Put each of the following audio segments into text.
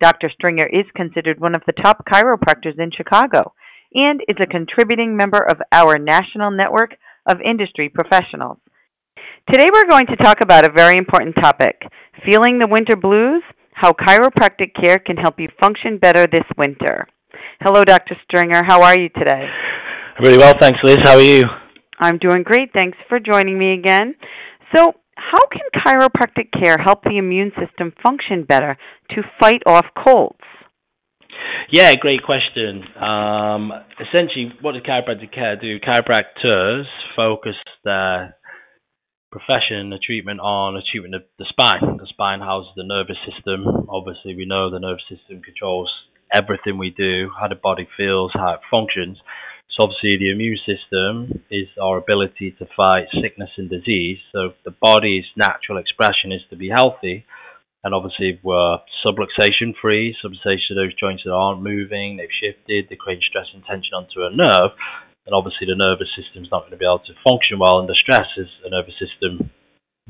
Dr. Stringer is considered one of the top chiropractors in Chicago and is a contributing member of our national network of industry professionals. Today we're going to talk about a very important topic feeling the winter blues, how chiropractic care can help you function better this winter. Hello, Dr. Stringer. How are you today? Really well, thanks, Liz. How are you? I'm doing great. Thanks for joining me again. So, how can chiropractic care help the immune system function better to fight off colds? Yeah, great question. Um, essentially, what does chiropractic care do? Chiropractors focus their profession, the treatment on the treatment of the spine. The spine houses the nervous system. Obviously, we know the nervous system controls everything we do, how the body feels, how it functions. Obviously the immune system is our ability to fight sickness and disease. So the body's natural expression is to be healthy. And obviously if we're subluxation free, subluxation those joints that aren't moving, they've shifted, they're creating stress and tension onto a nerve, and obviously the nervous system's not going to be able to function well under stress as a nervous system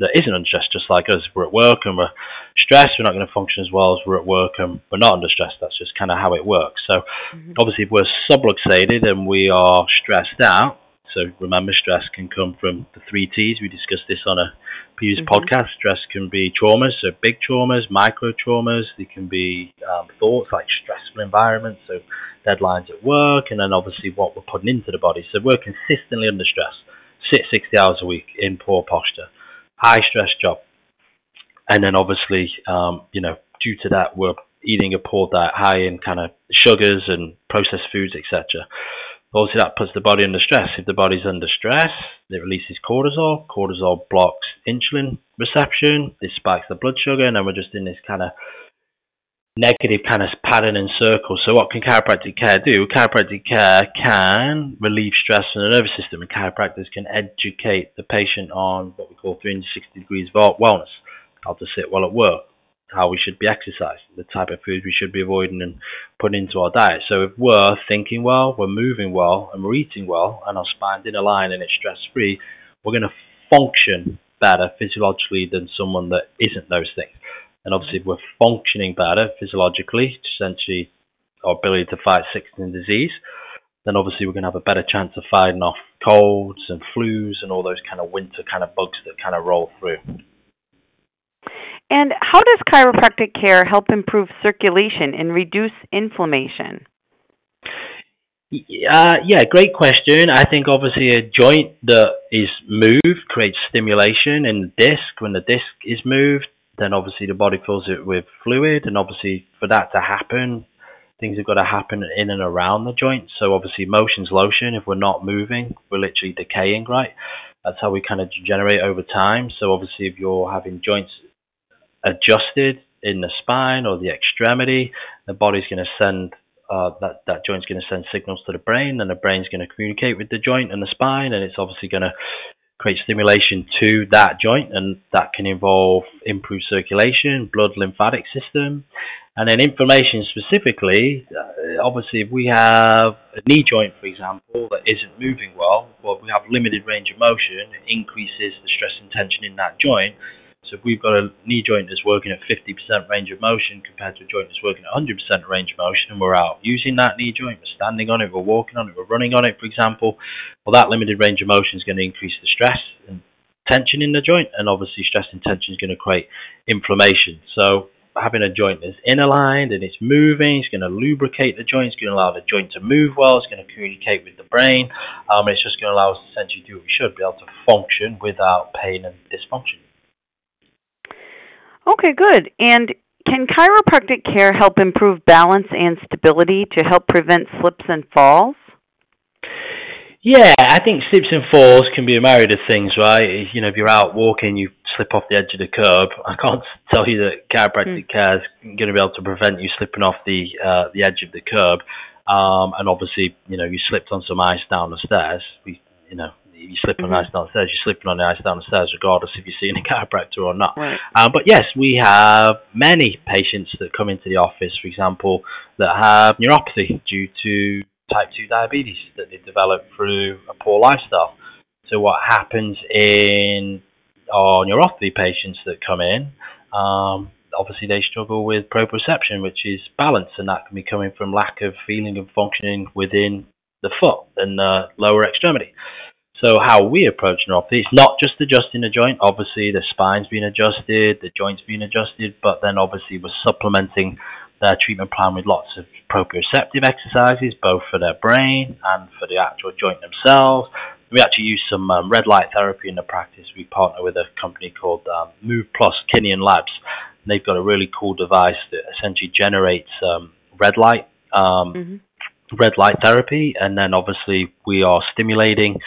that isn't under stress, just like us. We're at work and we're stressed, we're not going to function as well as we're at work and we're not under stress. That's just kind of how it works. So, mm-hmm. obviously, if we're subluxated and we are stressed out, so remember, stress can come from the three T's. We discussed this on a previous mm-hmm. podcast. Stress can be traumas, so big traumas, micro traumas. They can be um, thoughts like stressful environments, so deadlines at work, and then obviously what we're putting into the body. So we're consistently under stress. Sit 60 hours a week in poor posture high stress job. And then obviously, um, you know, due to that, we're eating a poor diet high in kind of sugars and processed foods, etc. Obviously, that puts the body under stress. If the body's under stress, it releases cortisol. Cortisol blocks insulin reception. This spikes the blood sugar, and then we're just in this kind of negative kind of pattern and circle. So what can chiropractic care do? Chiropractic care can relieve stress from the nervous system and chiropractors can educate the patient on what we call 360 degrees of wellness, how to sit well at work, how we should be exercising, the type of food we should be avoiding and putting into our diet. So if we're thinking well, we're moving well, and we're eating well, and our spine's in a line and it's stress free, we're going to function better physiologically than someone that isn't those things. And obviously, if we're functioning better physiologically, essentially our ability to fight sickness and disease, then obviously we're going to have a better chance of fighting off colds and flus and all those kind of winter kind of bugs that kind of roll through. And how does chiropractic care help improve circulation and reduce inflammation? Uh, yeah, great question. I think obviously a joint that is moved creates stimulation in the disc. When the disc is moved, then obviously the body fills it with fluid, and obviously for that to happen, things have got to happen in and around the joint. So obviously motion's lotion. If we're not moving, we're literally decaying, right? That's how we kind of degenerate over time. So obviously if you're having joints adjusted in the spine or the extremity, the body's going to send uh, that that joint's going to send signals to the brain, and the brain's going to communicate with the joint and the spine, and it's obviously going to create stimulation to that joint, and that can involve improved circulation, blood lymphatic system, and then inflammation specifically. Uh, obviously, if we have a knee joint, for example, that isn't moving well, well, we have limited range of motion, it increases the stress and tension in that joint, so if we've got a knee joint that's working at 50% range of motion compared to a joint that's working at 100% range of motion, and we're out using that knee joint, we're standing on it, we're walking on it, we're running on it, for example, well, that limited range of motion is going to increase the stress and tension in the joint, and obviously stress and tension is going to create inflammation. So having a joint that's inner aligned and it's moving. It's going to lubricate the joint. It's going to allow the joint to move well. It's going to communicate with the brain. Um, it's just going to allow us to essentially do what we should, be able to function without pain and dysfunction. Okay, good. And can chiropractic care help improve balance and stability to help prevent slips and falls? Yeah, I think slips and falls can be a myriad of things, right? You know, if you're out walking, you slip off the edge of the curb. I can't tell you that chiropractic mm. care is going to be able to prevent you slipping off the uh, the edge of the curb. Um, and obviously, you know, you slipped on some ice down the stairs. We, you know, you slip on mm-hmm. ice downstairs, you're slipping on the ice downstairs, regardless if you're seeing a chiropractor or not. Right. Um, but yes, we have many patients that come into the office, for example, that have neuropathy due to type 2 diabetes that they develop through a poor lifestyle. So what happens in our neuropathy patients that come in, um, obviously they struggle with proprioception, which is balance, and that can be coming from lack of feeling and functioning within the foot and the lower extremity. So how we approach neuropathy, it's not just adjusting the joint. Obviously, the spine's being adjusted, the joint's being adjusted, but then obviously we're supplementing their treatment plan with lots of proprioceptive exercises, both for their brain and for the actual joint themselves. We actually use some um, red light therapy in the practice. We partner with a company called um, Move Plus Kineon Labs. And they've got a really cool device that essentially generates um, red light. Um, mm-hmm red light therapy, and then obviously we are stimulating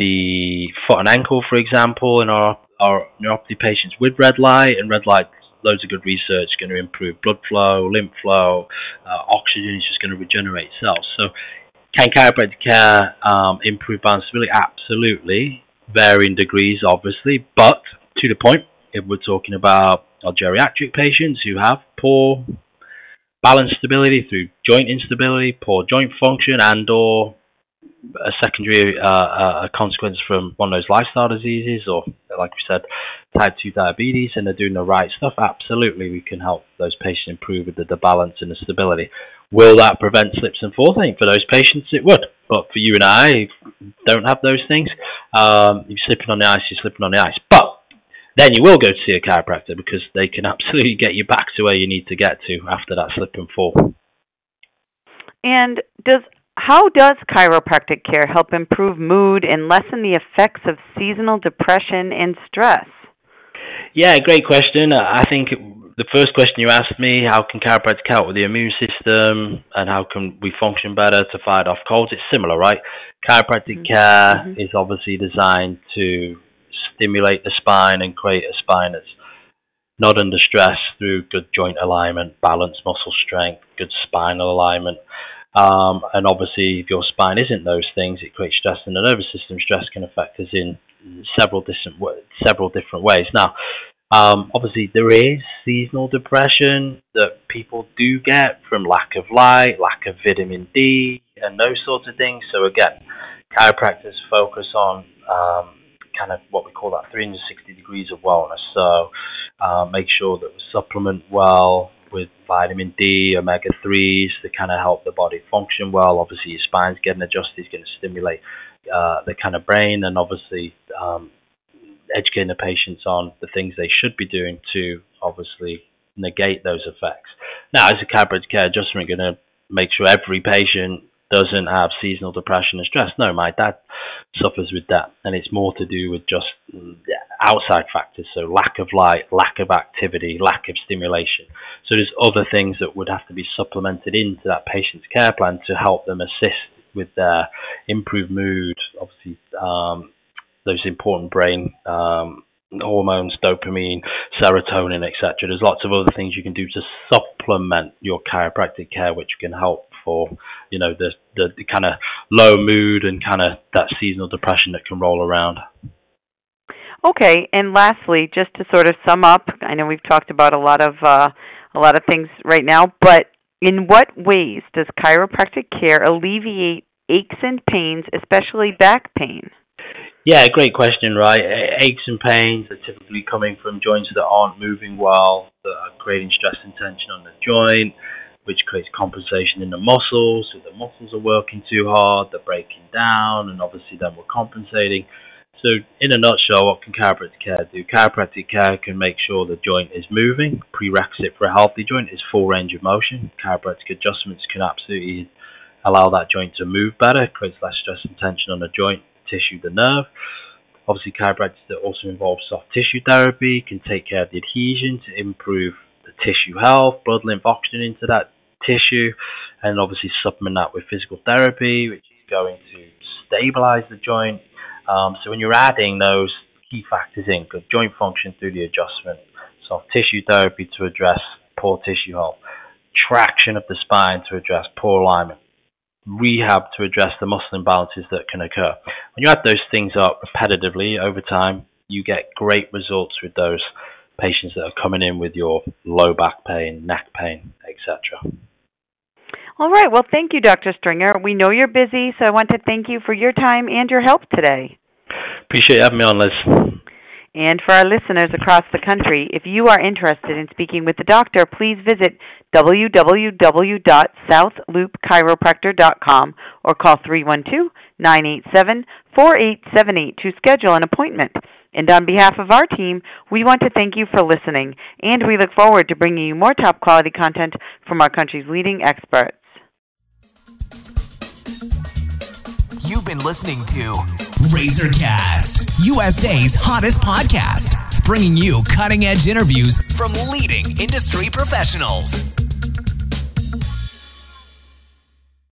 the foot and ankle, for example, in our, our neuropathy patients with red light, and red light, loads of good research, going to improve blood flow, lymph flow, uh, oxygen is just going to regenerate cells. So, can chiropractic care um, improve balance stability? Absolutely, varying degrees, obviously, but to the point, if we're talking about our geriatric patients who have poor balance stability through joint instability, poor joint function, and or a secondary uh, uh, consequence from one of those lifestyle diseases, or like we said, type 2 diabetes, and they're doing the right stuff, absolutely we can help those patients improve with the, the balance and the stability. Will that prevent slips and falls? I think for those patients it would, but for you and I, don't have those things. Um, you're slipping on the ice, you're slipping on the ice. But then you will go to see a chiropractor because they can absolutely get you back to where you need to get to after that slip and fall. And does how does chiropractic care help improve mood and lessen the effects of seasonal depression and stress? Yeah, great question. Uh, I think the first question you asked me, how can chiropractic help with the immune system and how can we function better to fight off colds? It's similar, right? Chiropractic mm-hmm. care mm-hmm. is obviously designed to stimulate the spine and create a spine that's not under stress through good joint alignment, balance, muscle strength, good spinal alignment. Um, and obviously, if your spine isn't those things, it creates stress in the nervous system. Stress can affect us in several different several different ways. Now, um, obviously, there is seasonal depression that people do get from lack of light, lack of vitamin D, and those sorts of things. So again, chiropractors focus on um, kind of what we call that 360 degrees of wellness. So uh, make sure that we supplement well, with vitamin D, omega 3s to kind of help the body function well. Obviously, your spine's getting adjusted, it's going to stimulate uh, the kind of brain, and obviously, um, educating the patients on the things they should be doing to obviously negate those effects. Now, as a chiropractic care adjustment, going to make sure every patient doesn't have seasonal depression and stress. No, my dad suffers with that, and it's more to do with just outside factors, so lack of light, lack of activity, lack of stimulation. So there's other things that would have to be supplemented into that patient's care plan to help them assist with their improved mood, obviously um, those important brain um, hormones, dopamine, serotonin, etc. There's lots of other things you can do to supplement your chiropractic care, which can help for you know the the, the kind of low mood and kind of that seasonal depression that can roll around. Okay, and lastly, just to sort of sum up, I know we've talked about a lot of uh, a lot of things right now, but in what ways does chiropractic care alleviate aches and pains, especially back pain? Yeah, great question, right? Aches and pains are typically coming from joints that aren't moving well, that are creating stress and tension on the joint which creates compensation in the muscles. So the muscles are working too hard, they're breaking down, and obviously then we're compensating. So, in a nutshell, what can chiropractic care do? Chiropractic care can make sure the joint is moving. Prerequisite for a healthy joint is full range of motion. Chiropractic adjustments can absolutely allow that joint to move better, creates less stress and tension on the joint, tissue, the nerve. Obviously, chiropractic also involves soft tissue therapy, can take care of the adhesion to improve tissue health, blood lymph oxygen into that tissue, and obviously supplement that with physical therapy, which is going to stabilize the joint, um, so when you're adding those key factors in, good joint function through the adjustment, soft tissue therapy to address poor tissue health, traction of the spine to address poor alignment, rehab to address the muscle imbalances that can occur. When you add those things up repetitively over time, you get great results with those patients that are coming in with your low back pain, neck pain, etc. All right. Well, thank you, Dr. Stringer. We know you're busy, so I want to thank you for your time and your help today. Appreciate you having me on, Liz. And for our listeners across the country, if you are interested in speaking with the doctor, please visit www.southloopchiropractor.com or call 312-987-4878 to schedule an appointment. And on behalf of our team, we want to thank you for listening, and we look forward to bringing you more top quality content from our country's leading experts. You've been listening to Razorcast, USA's hottest podcast, bringing you cutting edge interviews from leading industry professionals.